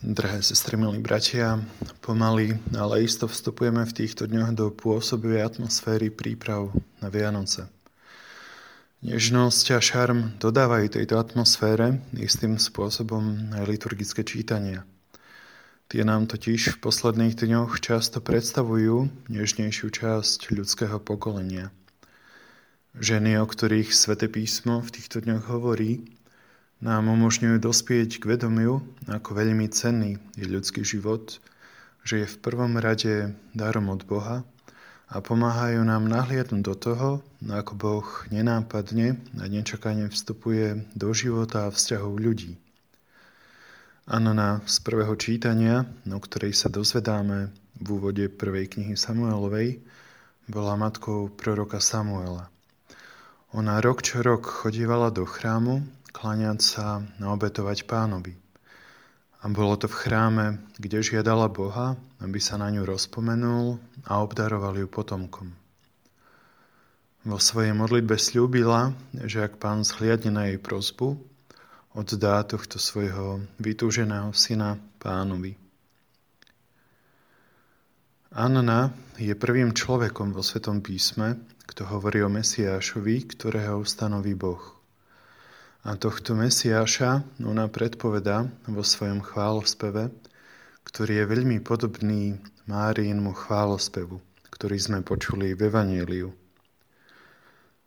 Drahé sestry, milí bratia, pomaly, ale isto vstupujeme v týchto dňoch do pôsobivej atmosféry príprav na Vianoce. Nežnosť a šarm dodávajú tejto atmosfére istým spôsobom aj liturgické čítania. Tie nám totiž v posledných dňoch často predstavujú nežnejšiu časť ľudského pokolenia. Ženy, o ktorých Svete písmo v týchto dňoch hovorí, nám umožňujú dospieť k vedomiu, ako veľmi cenný je ľudský život, že je v prvom rade darom od Boha a pomáhajú nám nahliadnúť do toho, ako Boh nenápadne a nečakane vstupuje do života a vzťahov ľudí. Anna z prvého čítania, o ktorej sa dozvedáme v úvode prvej knihy Samuelovej, bola matkou proroka Samuela. Ona rok čo rok chodívala do chrámu kláňať sa a obetovať pánovi. A bolo to v chráme, kde žiadala Boha, aby sa na ňu rozpomenul a obdaroval ju potomkom. Vo svojej modlitbe slúbila, že ak pán zhliadne na jej prozbu, oddá tohto svojho vytúženého syna pánovi. Anna je prvým človekom vo Svetom písme, kto hovorí o Mesiášovi, ktorého ustanoví Boh. A tohto Mesiáša ona predpoveda vo svojom chválospeve, ktorý je veľmi podobný Máriinmu chválospevu, ktorý sme počuli v Evangeliu.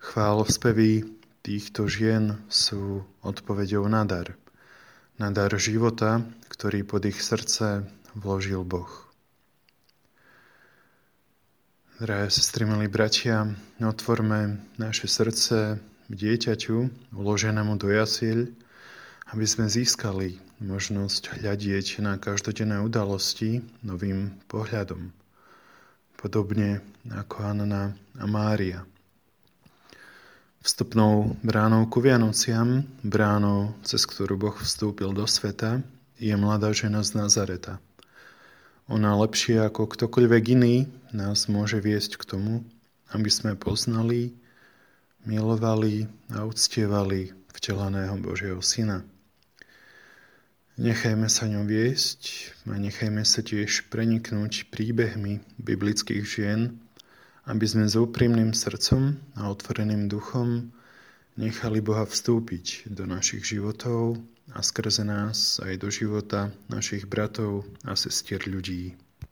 Chválospevy týchto žien sú odpovedou na dar. Na dar života, ktorý pod ich srdce vložil Boh. Drahé sestry, milí bratia, otvorme naše srdce dieťaťu uloženému do jasiel, aby sme získali možnosť hľadieť na každodenné udalosti novým pohľadom. Podobne ako Anna a Mária. Vstupnou bránou ku Vianociam, bránou, cez ktorú Boh vstúpil do sveta, je mladá žena z Nazareta. Ona lepšie ako ktokoľvek iný nás môže viesť k tomu, aby sme poznali milovali a uctievali vtelaného Božieho Syna. Nechajme sa ňou viesť a nechajme sa tiež preniknúť príbehmi biblických žien, aby sme s úprimným srdcom a otvoreným duchom nechali Boha vstúpiť do našich životov a skrze nás aj do života našich bratov a sestier ľudí.